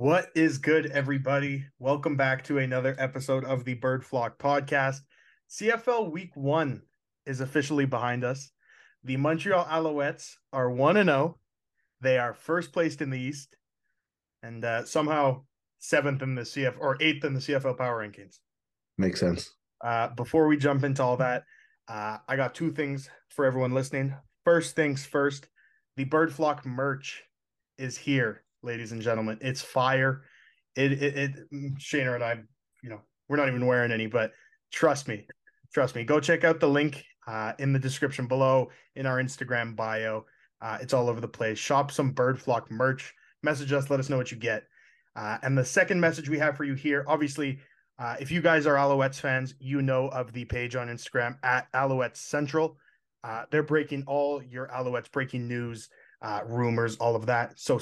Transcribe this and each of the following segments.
What is good, everybody? Welcome back to another episode of the Bird Flock podcast. CFL Week One is officially behind us. The Montreal Alouettes are 1 and 0. They are first placed in the East and uh, somehow seventh in the CF or eighth in the CFL power rankings. Makes sense. Uh, before we jump into all that, uh, I got two things for everyone listening. First things first, the Bird Flock merch is here ladies and gentlemen. It's fire. It it, it Shayner and I, you know, we're not even wearing any, but trust me, trust me. Go check out the link uh, in the description below in our Instagram bio. Uh, it's all over the place. Shop some Bird Flock merch. Message us. Let us know what you get. Uh, and the second message we have for you here, obviously, uh, if you guys are Alouettes fans, you know of the page on Instagram at Alouettes Central. Uh, they're breaking all your Alouettes breaking news, uh, rumors, all of that. So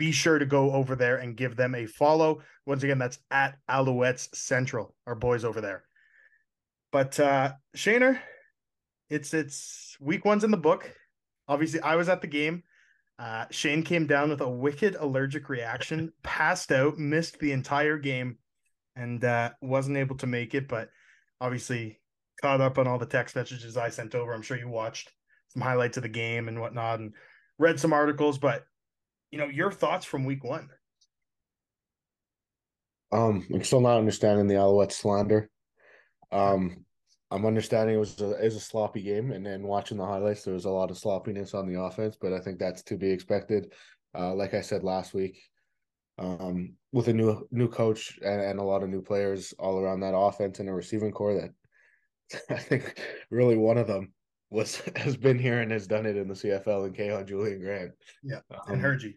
be sure to go over there and give them a follow. Once again, that's at Alouettes Central, our boys over there. But uh Shaner, it's it's week one's in the book. Obviously, I was at the game. Uh Shane came down with a wicked allergic reaction, passed out, missed the entire game, and uh wasn't able to make it, but obviously caught up on all the text messages I sent over. I'm sure you watched some highlights of the game and whatnot and read some articles, but you know, your thoughts from week one. Um, I'm still not understanding the Alouette slander. Um, I'm understanding it was a, it was a sloppy game, and then watching the highlights, there was a lot of sloppiness on the offense, but I think that's to be expected. Uh, like I said last week, um, with a new new coach and, and a lot of new players all around that offense and a receiving core, that I think really one of them was has been here and has done it in the CFL and Kaion Julien-Grant. Yeah, and um, Hergy.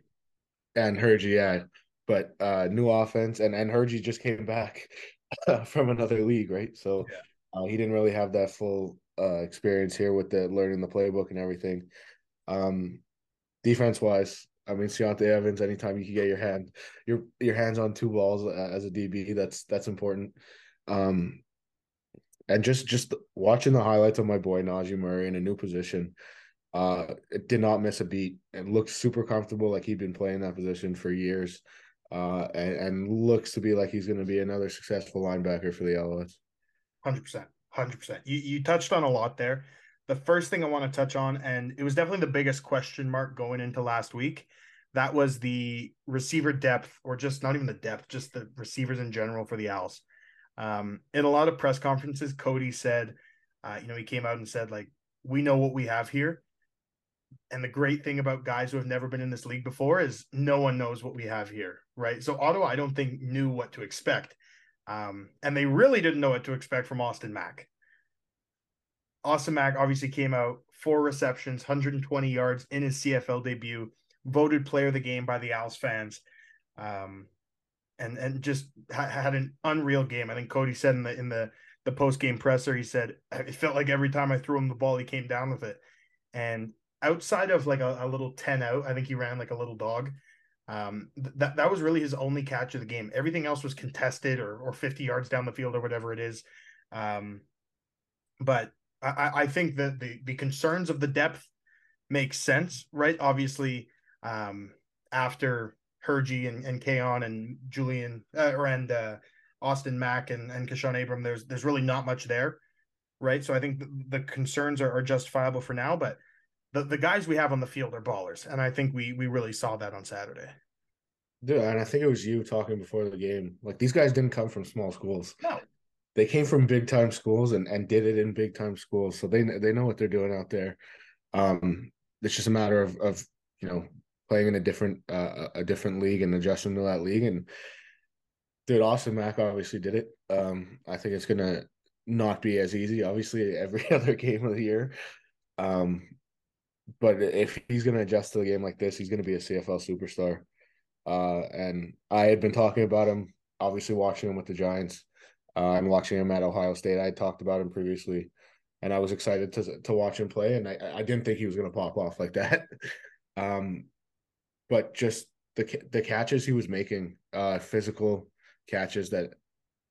And Hergy, yeah. But uh new offense and and Hergy just came back from another league, right? So yeah. uh, he didn't really have that full uh experience here with the learning the playbook and everything. Um defense wise, I mean Ciante Evans, anytime you can get your hand your your hands on two balls uh, as a DB, that's that's important. Um and just just watching the highlights of my boy Najee Murray in a new position, uh, did not miss a beat and looked super comfortable, like he'd been playing that position for years, uh, and, and looks to be like he's going to be another successful linebacker for the Alouettes. Hundred percent, hundred percent. You you touched on a lot there. The first thing I want to touch on, and it was definitely the biggest question mark going into last week, that was the receiver depth, or just not even the depth, just the receivers in general for the Owls. Um, in a lot of press conferences, Cody said, uh, you know, he came out and said, like, we know what we have here. And the great thing about guys who have never been in this league before is no one knows what we have here, right? So Ottawa, I don't think knew what to expect. Um, and they really didn't know what to expect from Austin Mack. Austin Mack obviously came out four receptions, 120 yards in his CFL debut, voted player of the game by the Owls fans. Um, and and just ha- had an unreal game. I think Cody said in the in the the post game presser, he said it felt like every time I threw him the ball, he came down with it. And outside of like a, a little ten out, I think he ran like a little dog. Um, th- that that was really his only catch of the game. Everything else was contested or or fifty yards down the field or whatever it is. Um, but I, I think that the the concerns of the depth make sense, right? Obviously, um, after Hergy and, and Kaion and Julian uh, or and uh, Austin Mack and and Kashawn Abram, there's there's really not much there, right? So I think the, the concerns are, are justifiable for now, but the the guys we have on the field are ballers, and I think we we really saw that on Saturday. Dude, and I think it was you talking before the game. Like these guys didn't come from small schools. No. They came from big time schools and, and did it in big time schools. So they they know what they're doing out there. Um, it's just a matter of of you know playing in a different uh, a different league and adjusting to that league. And dude, Austin Mack obviously did it. Um, I think it's gonna not be as easy, obviously, every other game of the year. Um, but if he's gonna adjust to the game like this, he's gonna be a CFL superstar. Uh, and I had been talking about him, obviously watching him with the Giants, uh, and watching him at Ohio State. I talked about him previously, and I was excited to to watch him play. And I, I didn't think he was gonna pop off like that. um, but just the the catches he was making, uh, physical catches that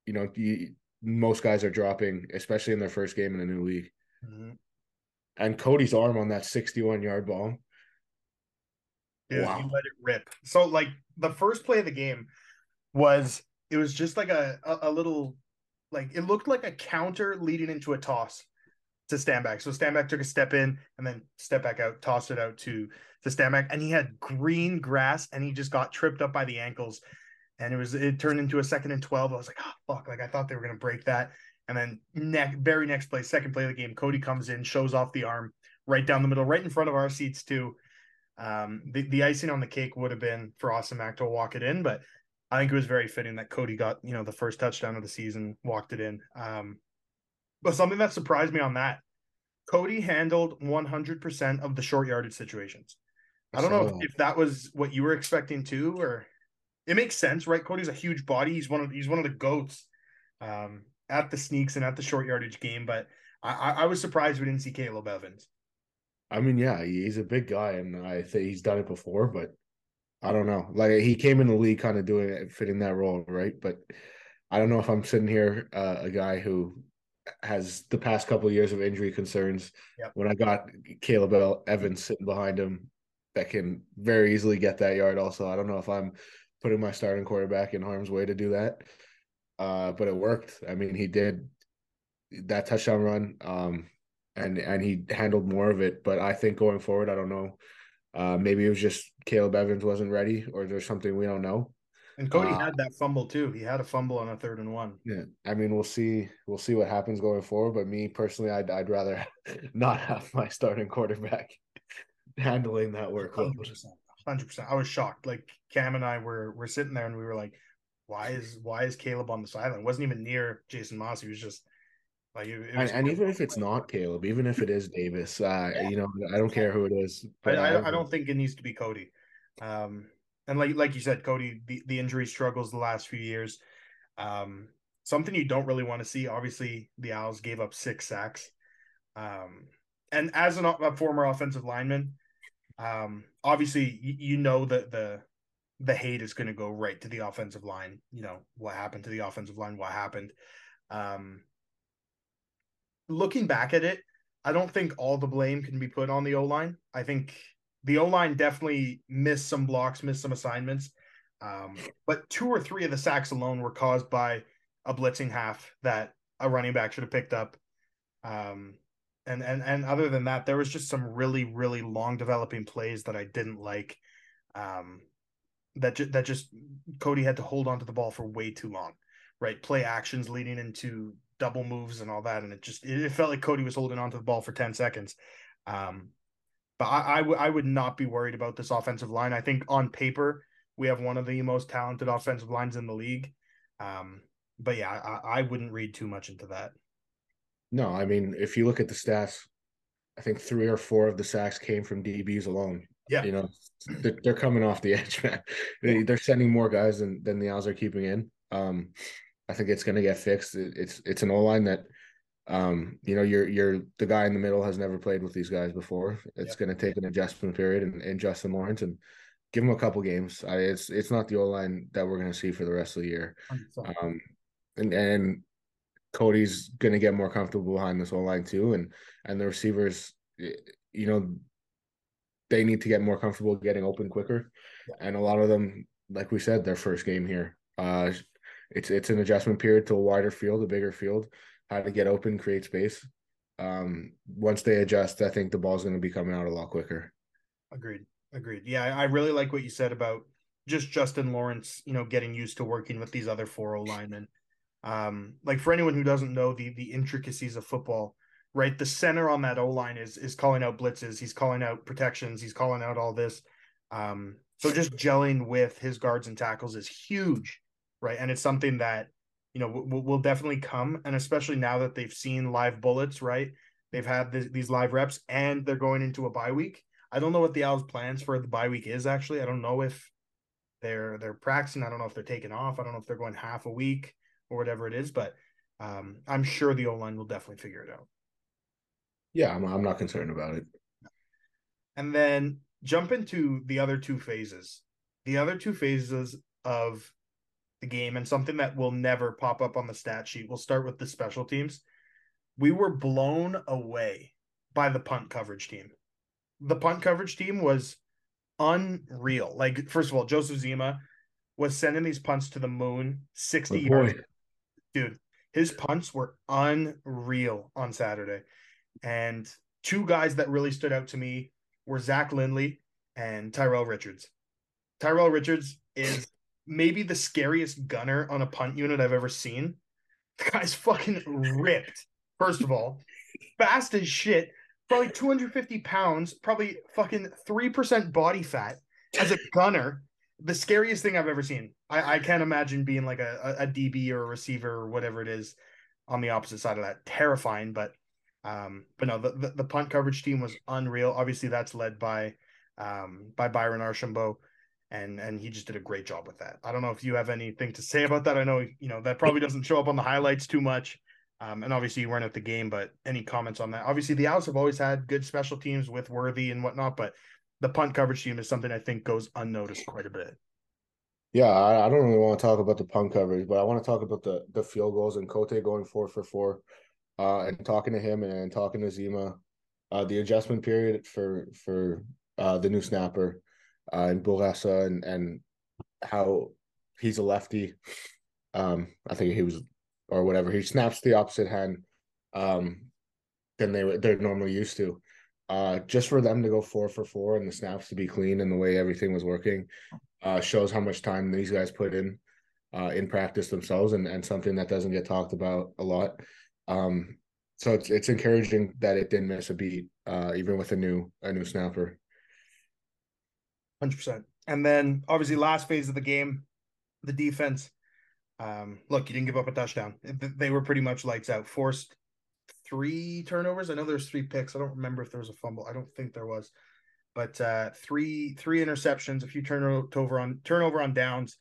you know you, most guys are dropping, especially in their first game in a new league. Mm-hmm. And Cody's arm on that 61 yard ball, Dude, wow. he let it rip. So like the first play of the game was it was just like a, a, a little like it looked like a counter leading into a toss to Stanback. So Stanback took a step in and then step back out, tossed it out to to Stanback, and he had green grass and he just got tripped up by the ankles. And it was it turned into a second and twelve. I was like, oh fuck, like I thought they were gonna break that. And then next very next play, second play of the game, Cody comes in, shows off the arm right down the middle, right in front of our seats too. Um, the, the icing on the cake would have been for Austin Mack to walk it in, but I think it was very fitting that Cody got, you know, the first touchdown of the season, walked it in. Um, but something that surprised me on that, Cody handled 100% of the short yardage situations. I don't know if, if, that was what you were expecting too, or it makes sense, right? Cody's a huge body. He's one of he's one of the goats um, at the sneaks and at the short yardage game. But I, I was surprised we didn't see Caleb Evans. I mean, yeah, he's a big guy, and I think he's done it before, but I don't know. Like he came in the league kind of doing it, fitting that role, right? But I don't know if I'm sitting here uh, a guy who has the past couple of years of injury concerns. Yep. When I got Caleb Evans sitting behind him, that can very easily get that yard. Also, I don't know if I'm putting my starting quarterback in harm's way to do that. Uh, but it worked. I mean, he did that touchdown run. Um, and and he handled more of it. But I think going forward, I don't know. Uh, maybe it was just Caleb Evans wasn't ready, or there's something we don't know. And Cody uh, had that fumble too. He had a fumble on a third and one. Yeah, I mean, we'll see. We'll see what happens going forward. But me personally, I'd I'd rather not have my starting quarterback handling that workload. Hundred percent. I was shocked. Like Cam and I were were sitting there, and we were like, "Why is why is Caleb on the sideline? It wasn't even near Jason Moss. He was just like it, it and, and, even if it's not Caleb, even if it is Davis, uh, yeah. you know, I don't care who it is. I, I, I, don't think it needs to be Cody. Um, and like like you said, Cody, the, the injury struggles the last few years. Um, something you don't really want to see. Obviously, the Owls gave up six sacks. Um, and as an, a former offensive lineman, um, obviously you, you know that the the hate is going to go right to the offensive line. You know what happened to the offensive line, what happened. Um, looking back at it, I don't think all the blame can be put on the O line. I think the O line definitely missed some blocks, missed some assignments. Um, but two or three of the sacks alone were caused by a blitzing half that a running back should have picked up. Um, and and and other than that, there was just some really really long developing plays that I didn't like. Um, that ju- that just Cody had to hold on to the ball for way too long, right? Play actions leading into double moves and all that, and it just it felt like Cody was holding on to the ball for ten seconds. Um, but I, I, w- I would not be worried about this offensive line. I think on paper we have one of the most talented offensive lines in the league. Um, but yeah, I, I wouldn't read too much into that. No, I mean if you look at the stats, I think three or four of the sacks came from DBs alone. Yeah, you know they're, they're coming off the edge, man. They, they're sending more guys than than the Owls are keeping in. Um, I think it's going to get fixed. It's it's an O line that, um, you know, you're you're the guy in the middle has never played with these guys before. It's yep. going to take an adjustment period, and, and Justin Lawrence and give him a couple games. I, it's it's not the O line that we're going to see for the rest of the year. Um, and and Cody's going to get more comfortable behind this O line too, and and the receivers, you know, they need to get more comfortable getting open quicker, and a lot of them, like we said, their first game here. Uh, it's it's an adjustment period to a wider field, a bigger field, how to get open, create space. Um, once they adjust, I think the ball's going to be coming out a lot quicker. Agreed. Agreed. Yeah, I really like what you said about just Justin Lawrence, you know, getting used to working with these other 4 O linemen. Um, like for anyone who doesn't know the the intricacies of football, right? The center on that O line is is calling out blitzes, he's calling out protections, he's calling out all this. Um, so just gelling with his guards and tackles is huge right? And it's something that you know will, will definitely come, and especially now that they've seen live bullets, right? They've had this, these live reps, and they're going into a bye week. I don't know what the Owls' plans for the bye week is. Actually, I don't know if they're they're practicing. I don't know if they're taking off. I don't know if they're going half a week or whatever it is. But um, I'm sure the O line will definitely figure it out. Yeah, I'm I'm not concerned about it. And then jump into the other two phases. The other two phases of the game and something that will never pop up on the stat sheet. We'll start with the special teams. We were blown away by the punt coverage team. The punt coverage team was unreal. Like, first of all, Joseph Zima was sending these punts to the moon 60 yards. Dude, his punts were unreal on Saturday. And two guys that really stood out to me were Zach Lindley and Tyrell Richards. Tyrell Richards is maybe the scariest gunner on a punt unit I've ever seen. The guy's fucking ripped, first of all, fast as shit, probably 250 pounds, probably fucking 3% body fat as a gunner. The scariest thing I've ever seen. I, I can't imagine being like a, a DB or a receiver or whatever it is on the opposite side of that. Terrifying, but um, but no, the, the, the punt coverage team was unreal. Obviously, that's led by um by Byron Archambault and and he just did a great job with that. I don't know if you have anything to say about that. I know you know that probably doesn't show up on the highlights too much, um, and obviously you weren't at the game, but any comments on that? Obviously, the Owls have always had good special teams with Worthy and whatnot, but the punt coverage team is something I think goes unnoticed quite a bit. Yeah, I, I don't really want to talk about the punt coverage, but I want to talk about the the field goals and Cote going four for four, uh, and talking to him and talking to Zima, uh, the adjustment period for for uh, the new snapper, uh, and Bourassa and and how he's a lefty. Um, I think he was or whatever. He snaps the opposite hand um, than they they're normally used to. Uh, just for them to go four for four and the snaps to be clean and the way everything was working uh, shows how much time these guys put in uh, in practice themselves and, and something that doesn't get talked about a lot. Um, so it's it's encouraging that it didn't miss a beat, uh, even with a new a new snapper. Hundred percent. And then obviously last phase of the game, the defense um, look, you didn't give up a touchdown. They were pretty much lights out. Forced three turnovers. I know there's three picks. I don't remember if there was a fumble. I don't think there was, but uh, three three interceptions, a few turnover on turnover on downs.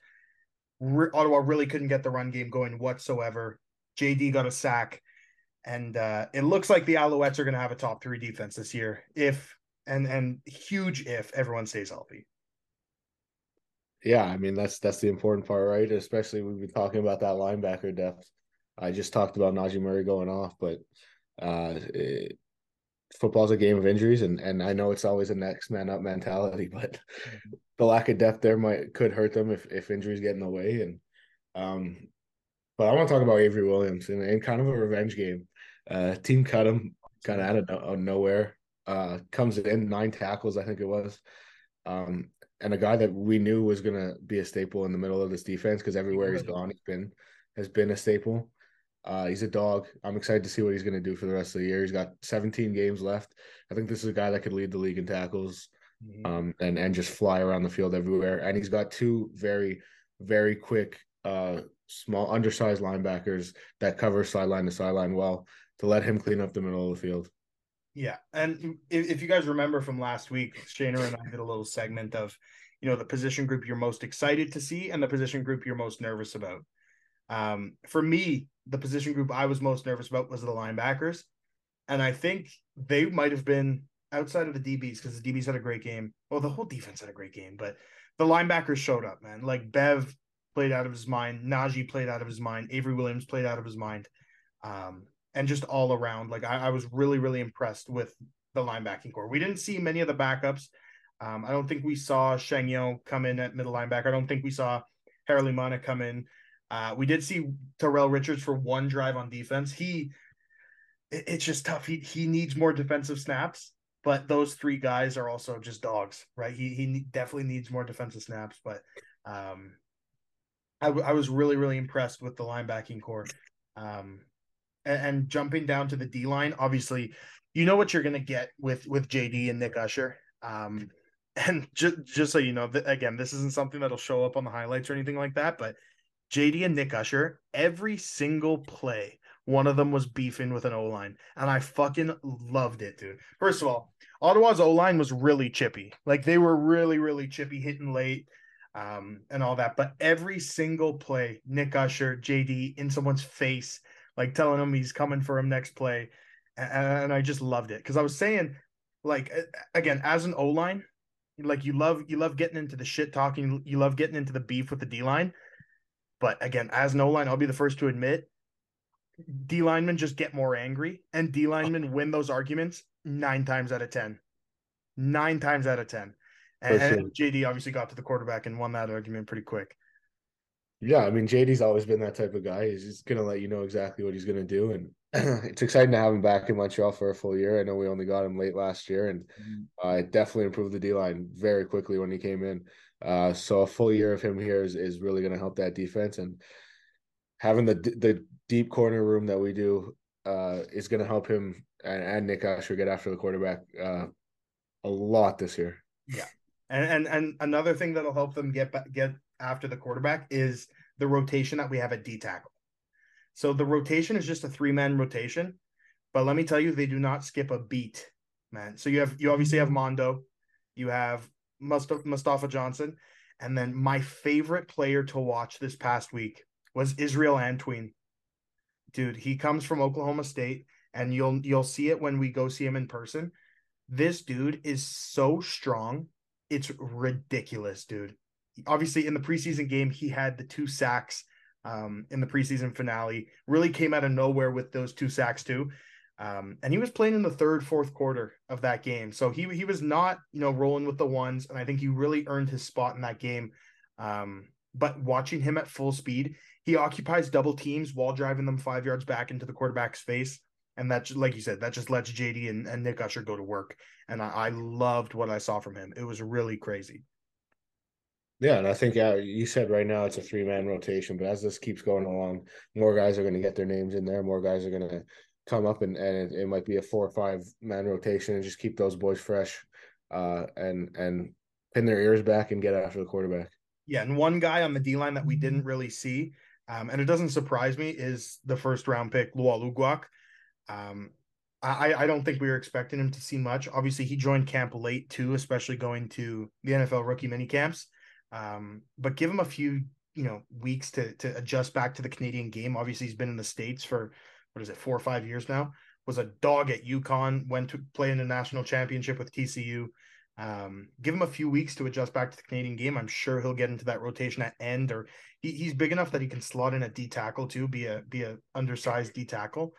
Re- Ottawa really couldn't get the run game going whatsoever. JD got a sack, and uh, it looks like the Alouettes are going to have a top three defense this year if and and huge if everyone stays healthy yeah, I mean that's that's the important part, right? Especially we've been talking about that linebacker depth. I just talked about Najee Murray going off, but uh, it, football's a game of injuries, and and I know it's always a next man up mentality, but the lack of depth there might could hurt them if if injuries get in the way. And um, but I want to talk about Avery Williams and, kind of a revenge game. Uh, team cut him kind of out of, out of nowhere. Uh, comes in nine tackles, I think it was. Um, and a guy that we knew was going to be a staple in the middle of this defense because everywhere he's gone, he's been has been a staple. Uh, he's a dog. I'm excited to see what he's going to do for the rest of the year. He's got 17 games left. I think this is a guy that could lead the league in tackles, mm-hmm. um, and and just fly around the field everywhere. And he's got two very, very quick, uh, small, undersized linebackers that cover sideline to sideline well to let him clean up the middle of the field. Yeah, and if, if you guys remember from last week, Shayner and I did a little segment of, you know, the position group you're most excited to see and the position group you're most nervous about. Um, for me, the position group I was most nervous about was the linebackers, and I think they might have been outside of the DBs because the DBs had a great game. Well, the whole defense had a great game, but the linebackers showed up, man. Like Bev played out of his mind, Najee played out of his mind, Avery Williams played out of his mind. Um, and just all around. Like I, I was really, really impressed with the linebacking core. We didn't see many of the backups. Um, I don't think we saw Sheng come in at middle linebacker. I don't think we saw Harley Mana come in. Uh, we did see Tyrell Richards for one drive on defense. He, it, it's just tough. He he needs more defensive snaps, but those three guys are also just dogs, right? He he definitely needs more defensive snaps, but um, I, I was really really impressed with the linebacking core. Um, and, and jumping down to the D line, obviously, you know what you're going to get with with JD and Nick Usher. Um, and just just so you know, that again, this isn't something that'll show up on the highlights or anything like that, but JD and Nick Usher, every single play, one of them was beefing with an O line, and I fucking loved it, dude. First of all, Ottawa's O line was really chippy, like they were really, really chippy, hitting late, um, and all that. But every single play, Nick Usher, JD in someone's face, like telling him he's coming for him next play. And I just loved it because I was saying, like, again, as an O line, like you love you love getting into the shit talking, you love getting into the beef with the D line. But again, as an O line, I'll be the first to admit, D linemen just get more angry, and D linemen win those arguments nine times out of ten. Nine times out of ten. And, sure. and JD obviously got to the quarterback and won that argument pretty quick. Yeah, I mean JD's always been that type of guy. He's just gonna let you know exactly what he's gonna do, and it's exciting to have him back in Montreal for a full year. I know we only got him late last year, and mm-hmm. uh, definitely improved the D line very quickly when he came in. Uh, so a full year of him here is, is really going to help that defense, and having the the deep corner room that we do uh, is going to help him and, and, Nick Usher get after the quarterback uh, a lot this year. Yeah, and and and another thing that'll help them get get after the quarterback is the rotation that we have at D tackle. So the rotation is just a three man rotation, but let me tell you, they do not skip a beat, man. So you have you obviously have Mondo, you have Mustafa Johnson, and then my favorite player to watch this past week was Israel Antwine. Dude, he comes from Oklahoma State, and you'll you'll see it when we go see him in person. This dude is so strong. It's ridiculous, dude. Obviously, in the preseason game, he had the two sacks um, in the preseason finale. Really came out of nowhere with those two sacks too. Um, and he was playing in the third, fourth quarter of that game. So he he was not, you know, rolling with the ones, and I think he really earned his spot in that game. Um, but watching him at full speed, he occupies double teams while driving them five yards back into the quarterback's face. And that, like you said, that just lets JD and, and Nick Usher go to work. And I, I loved what I saw from him. It was really crazy. Yeah, and I think uh, you said right now it's a three man rotation, but as this keeps going along, more guys are going to get their names in there. More guys are going to come up, and, and it, it, might be a four or five man rotation, and just keep those boys fresh, uh, and and pin their ears back and get after the quarterback. Yeah, and one guy on the D line that we didn't really see, um, and it doesn't surprise me, is the first round pick Lwal Uguak. Um, I, I don't think we were expecting him to see much. Obviously, he joined camp late too, especially going to the NFL rookie mini camps. Um, but give him a few, you know, weeks to to adjust back to the Canadian game. Obviously, he's been in the states for what is it, four or five years now. Was a dog at UConn. Went to play in the national championship with TCU. Um, give him a few weeks to adjust back to the Canadian game. I'm sure he'll get into that rotation at end, or he, he's big enough that he can slot in a D tackle too, be a be a undersized D tackle.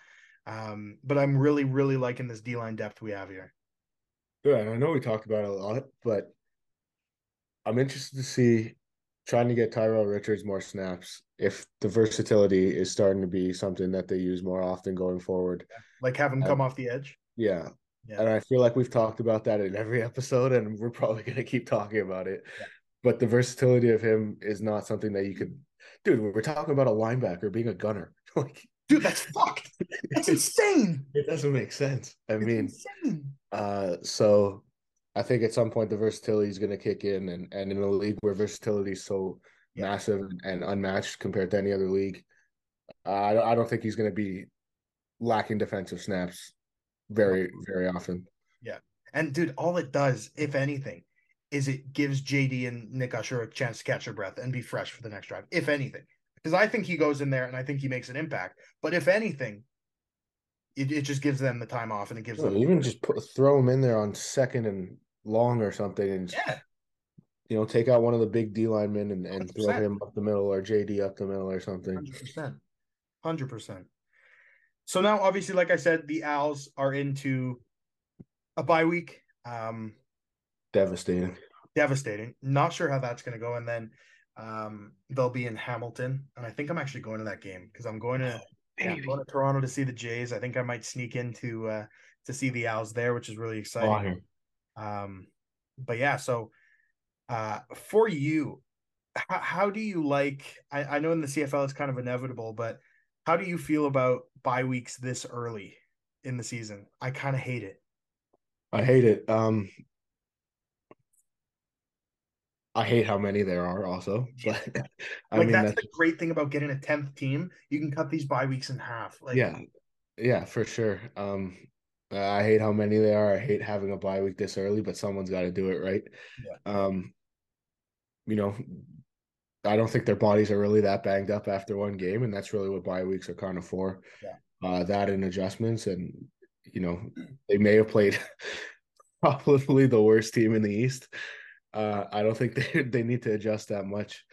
Um, but I'm really really liking this D line depth we have here. Yeah, and I know we talked about it a lot, but I'm interested to see trying to get Tyrell Richards more snaps if the versatility is starting to be something that they use more often going forward. Like have him come off the edge. Yeah. yeah. And I feel like we've talked about that in every episode and we're probably going to keep talking about it. Yeah. But the versatility of him is not something that you could dude, we're talking about a linebacker being a gunner. like dude, that's fucked. That's insane. It doesn't make sense. I it's mean, insane. uh so I think at some point the versatility is going to kick in, and and in a league where versatility is so yeah. massive and unmatched compared to any other league, I I don't think he's going to be lacking defensive snaps very very often. Yeah, and dude, all it does, if anything, is it gives JD and Nick Usher a chance to catch their breath and be fresh for the next drive, if anything. Because I think he goes in there and I think he makes an impact. But if anything, it, it just gives them the time off and it gives well, them even just put throw them in there on second and long or something and yeah. you know take out one of the big d linemen and, and throw him up the middle or jd up the middle or something. 100% 100% so now obviously like i said the owls are into a bye week. Um devastating. devastating. Not sure how that's going to go. And then um they'll be in hamilton. And i think i'm actually going to that game because i'm going to yeah, going to Toronto to see the Jays. I think I might sneak into uh, to see the Owls there, which is really exciting. Um, but yeah, so uh, for you, how, how do you like? I, I know in the CFL it's kind of inevitable, but how do you feel about bye weeks this early in the season? I kind of hate it. I hate it. Um, I hate how many there are also, but I like mean that's, that's, the great thing about getting a tenth team. You can cut these bye weeks in half. Like yeah, yeah, for sure. Um, I hate how many they are. I hate having a bye week this early, but someone's got to do it, right? Yeah. Um, you know, I don't think their bodies are really that banged up after one game, and that's really what bye weeks are kind of for. Yeah. Uh, that and adjustments, and you know, they may have played probably the worst team in the East uh, I don't think they they need to adjust that much.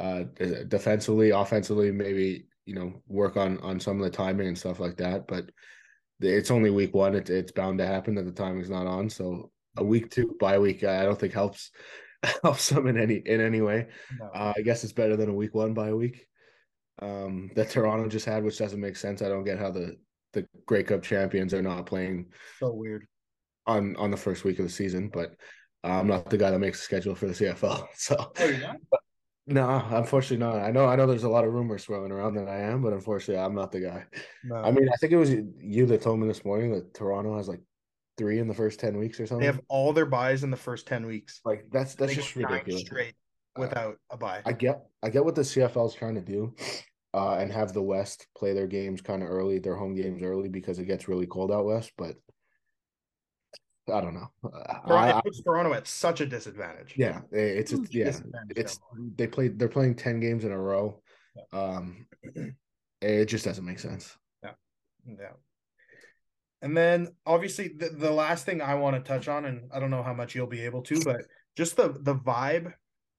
Uh, defensively, offensively, maybe you know work on on some of the timing and stuff like that. But it's only week one; it's it's bound to happen that the timing's not on. So a week two bye week, I don't think helps helps them in any in any way. No. Uh, I guess it's better than a week one by week um, that Toronto just had, which doesn't make sense. I don't get how the the Grey Cup champions are not playing so weird. on on the first week of the season, but I'm not the guy that makes the schedule for the CFL. So Oh? No, unfortunately not. I know I know there's a lot of rumors swirling around that I am, but unfortunately I'm not the guy. No. I mean, I think it was you that told me this morning that Toronto has like three in the first ten weeks or something. they have all their buys in the first 10 weeks. like that's that's They just ridiculous. straight Uh, without a buy. I get I get what the CFL is trying to do, uh, and have the West play their games kind of early, their home games early because it gets really cold out west. But I don't know. Uh, Toronto, I- it puts Toronto at such a disadvantage. yeah, it's a, yeah, it's they play they're playing ten games in a row. Um, it just doesn't make sense. Yeah, yeah. And then obviously the, the last thing I want to touch on, and I don't know how much you'll be able to, but just the the vibe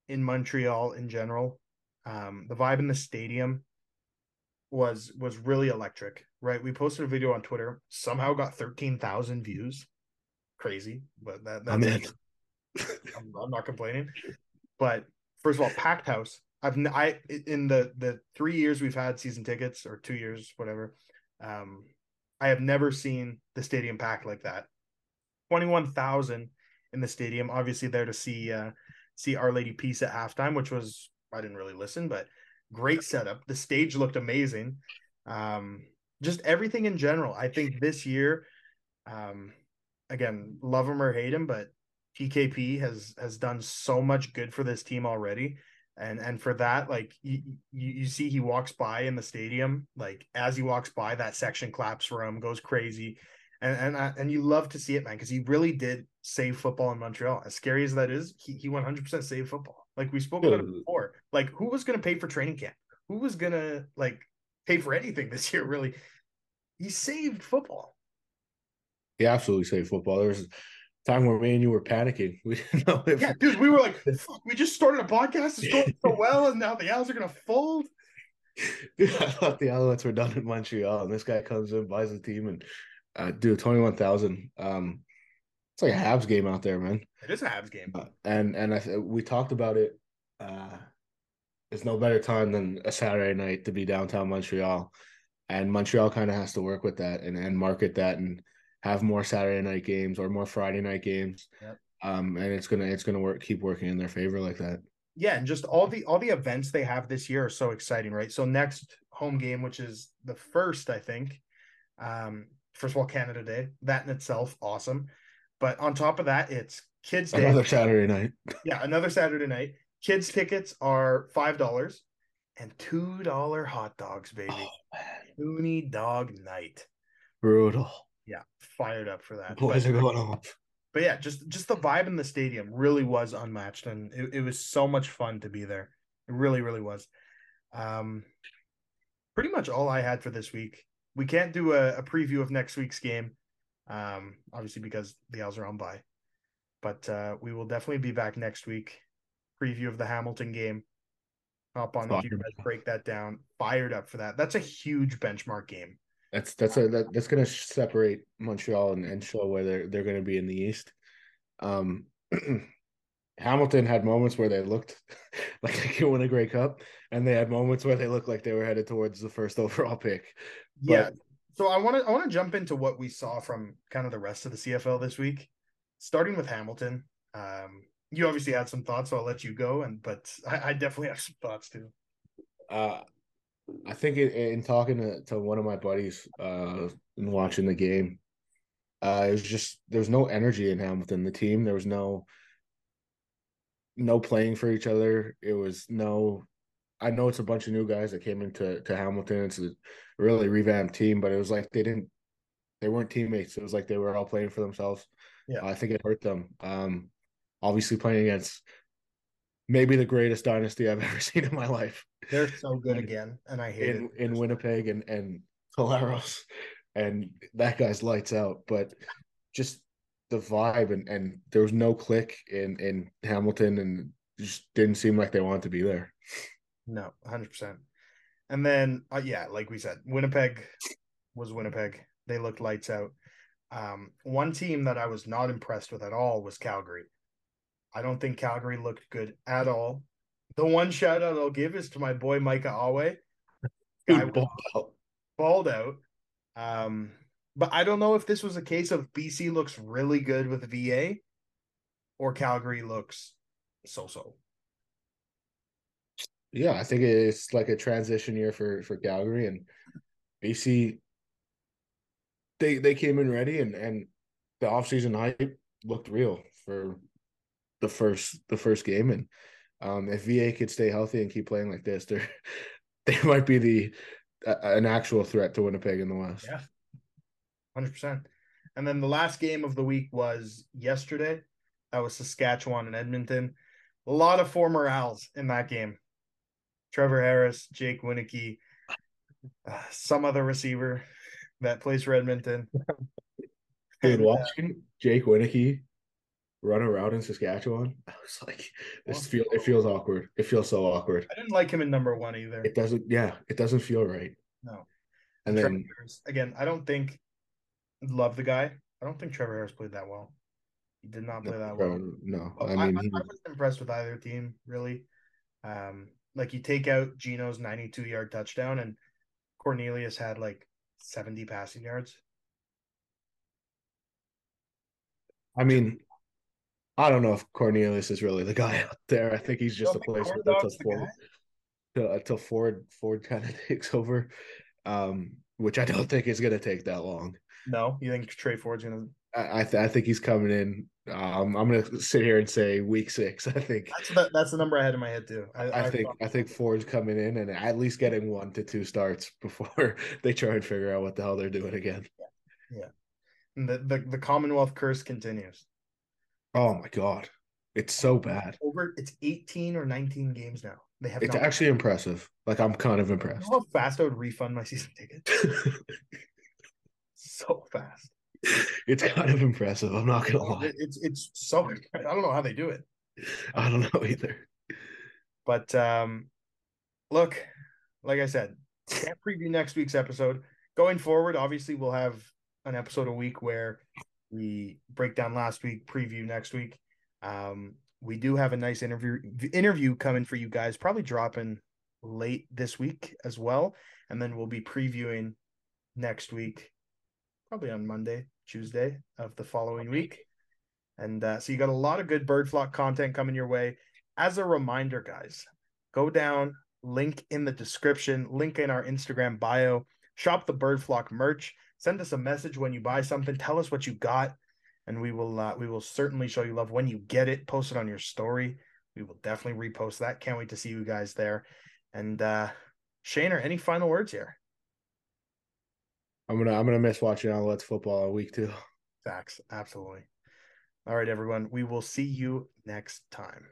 in Montreal in general, um, the vibe in the stadium was was really electric, right? We posted a video on Twitter, somehow got thirteen thousand views. Crazy, but that that's I'm in. I'm, I'm not complaining. But first of all, packed house. I've I in the the three years we've had season tickets or two years, whatever. Um, I have never seen the stadium packed like that. Twenty one thousand in the stadium. Obviously, there to see uh see Our Lady Peace at halftime, which was I didn't really listen, but great setup. The stage looked amazing. Um, just everything in general. I think this year, um, again, love him or hate him, but PKP has has done so much good for this team already. And and for that, like you, you you see he walks by in the stadium, like as he walks by, that section claps for him, goes crazy. And and I- and you love to see it, man, because he really did save football in Montreal. As scary as that is, he, he 100% saved football. Like we spoke about it before. Like who was going to pay for training camp? Who was going to like pay for anything this year? Really, he saved football. He absolutely saved football. There was a time where me and you were panicking. We didn't know if Yeah, dude, we were like, Fuck, we just started a podcast. It's going so well, and now the Owls are going to fold. Dude, I thought the Alouettes were done in Montreal, and this guy comes in, buys the team, and uh, dude, twenty one thousand. Um, it's like a Habs game out there, man. It is a Habs game. Uh, and and I we talked about it. Uh, there's no better time than a Saturday night to be downtown Montreal, and Montreal kind of has to work with that and and market that and have more Saturday night games or more Friday night games. Yep. Um, and it's gonna it's gonna work keep working in their favor like that. yeah, and just all the all the events they have this year are so exciting, right? So next home game, which is the first, I think. Um, first of all, Canada Day. That in itself, awesome. But on top of that, it's Kids Day. Another Saturday night. Yeah, another Saturday night. Kids tickets are five dollars and two dollar hot dogs, baby. Oh man, Toonie dog night. brutal. Yeah, fired up for that. Boys But- are going off. but yeah, just just the vibe in the stadium really was unmatched, and it, it was so much fun to be there. It really, really was. Um, pretty much all I had for this week. We can't do a, a preview of next week's game, um, obviously because the Owls are on by. But uh, we will definitely be back next week. Preview of the Hamilton game. Hop on you Fired guys, break that down. Fired up for that. That's a huge benchmark game. That's that's a that, that's gonna separate Montreal and, and show where they're they're gonna be in the East. Um, Hamilton had moments where they looked like they could win a Grey Cup, and they had moments where they looked like they were headed towards the first overall pick. Yeah. So I want to I want to jump into what we saw from kind of the rest of the CFL this week, starting with Hamilton. Um, you obviously had some thoughts, so I'll let you go. And but I, I definitely have some thoughts too. Uh, I think in, in talking to, to one of my buddies uh, and watching the game, uh, it was just there was no energy in Hamilton. The team there was no no playing for each other. It was no. I know it's a bunch of new guys that came into to Hamilton. It's a really revamped team, but it was like they didn't. They weren't teammates. It was like they were all playing for themselves. Yeah. I think it hurt them. Um, obviously playing against maybe the greatest dynasty I've ever seen in my life They're so good again, and I hate in it. in Winnipeg and and Collaros, and that guy's lights out. But just the vibe and and there was no click in in Hamilton, and just didn't seem like they wanted to be there. No, hundred percent. And then uh, yeah, like we said, Winnipeg was Winnipeg. They looked lights out. Um, one team that I was not impressed with at all was Calgary. I don't think Calgary looked good at all. The one shout out I'll give is to my boy Micah Alway. Guy balled out. Balled out. Um, but I don't know if this was a case of BC looks really good with VA or Calgary looks so so. Yeah, I think it's like a transition year for for Calgary and BC. They they came in ready and and the offseason hype looked real for the first the first game and um, if VA could stay healthy and keep playing like this, they they might be the uh, an actual threat to Winnipeg in the West. Yeah, hundred percent. And then the last game of the week was yesterday. That was Saskatchewan and Edmonton. A lot of former Als in that game. Trevor Harris, Jake Wieneke, uh, some other receiver that plays for Edmonton. Dude, uh, watching Jake Wieneke run around in Saskatchewan, I was like, this feel it feels awkward. It feels so awkward. I didn't like him in number one either. It doesn't, yeah, it doesn't feel right. No. And, and then Harris, again, I don't think love the guy. I don't think Trevor Harris played that well. He did not play that well. No, I mean, I, he... I wasn't impressed with either team really. Um, like you take out Geno's 92 yard touchdown, and Cornelius had like 70 passing yards. I mean, I don't know if Cornelius is really the guy out there. I think he's just a placeholder until Ford, until Ford Ford kind of takes over, um, which I don't think is going to take that long. No, you think Tre Ford's going to? I th- I think he's coming in. Um, I'm going to sit here and say week six. I think that's the, that's the number I had in my head too. I, I, I think I think Ford's coming in and at least getting one to two starts before they try and figure out what the hell they're doing again. Yeah, yeah. And the, the the Commonwealth curse continues. Oh my god, it's so bad. Over, it's 18 or 19 games now. They have. It's actually impressive. Like I'm kind of impressed. You know how fast I would refund my season ticket. so fast. It's kind of impressive. I'm not gonna lie. It's it's so. I don't know how they do it. I don't know either. But um, look, like I said, can't preview next week's episode. Going forward, obviously, we'll have an episode a week where we break down last week, preview next week. Um, we do have a nice interview interview coming for you guys, probably dropping late this week as well, and then we'll be previewing next week, probably on Monday, Tuesday of the following week. And uh, so you got a lot of good bird flock content coming your way. As a reminder, guys, go down, link in the description, link in our Instagram bio, shop the bird flock merch send us a message when you buy something. Tell us what you got, and we will uh, we will certainly show you love when you get it. Post it on your story. We will definitely repost that. Can't wait to see you guys there. And uh Shaner, any final words here? I'm gonna I'm gonna miss watching on Let's Football a week too. Facts, absolutely. All right, everyone. We will see you next time.